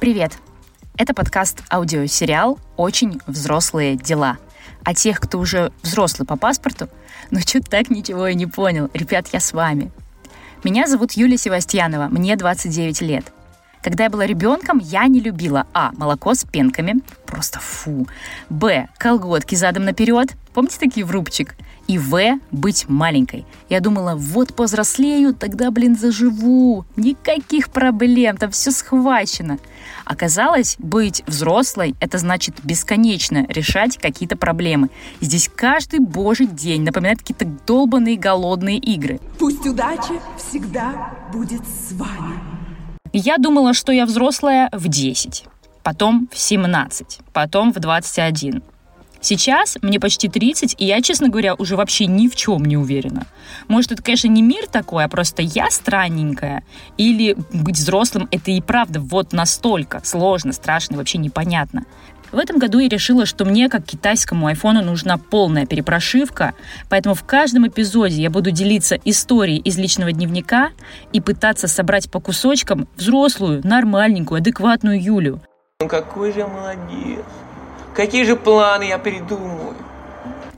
Привет! Это подкаст аудиосериал «Очень взрослые дела». А тех, кто уже взрослый по паспорту, ну что так ничего и не понял. Ребят, я с вами. Меня зовут Юлия Севастьянова, мне 29 лет. Когда я была ребенком, я не любила а. молоко с пенками, Просто фу. Б. Колготки задом наперед. Помните такие в рубчик? И В. Быть маленькой. Я думала, вот повзрослею, тогда, блин, заживу. Никаких проблем, там все схвачено. Оказалось, быть взрослой – это значит бесконечно решать какие-то проблемы. Здесь каждый божий день напоминает какие-то долбанные голодные игры. Пусть удача всегда будет с вами. Я думала, что я взрослая в 10, потом в 17, потом в 21. Сейчас мне почти 30, и я, честно говоря, уже вообще ни в чем не уверена. Может, это, конечно, не мир такой, а просто я странненькая. Или быть взрослым — это и правда вот настолько сложно, страшно и вообще непонятно. В этом году я решила, что мне, как китайскому айфону, нужна полная перепрошивка, поэтому в каждом эпизоде я буду делиться историей из личного дневника и пытаться собрать по кусочкам взрослую, нормальненькую, адекватную Юлю. Ну какой же я молодец. Какие же планы я придумаю?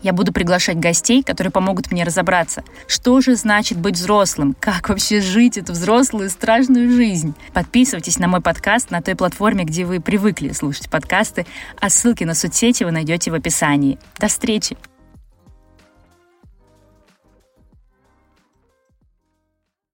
Я буду приглашать гостей, которые помогут мне разобраться, что же значит быть взрослым, как вообще жить эту взрослую страшную жизнь. Подписывайтесь на мой подкаст на той платформе, где вы привыкли слушать подкасты, а ссылки на соцсети вы найдете в описании. До встречи!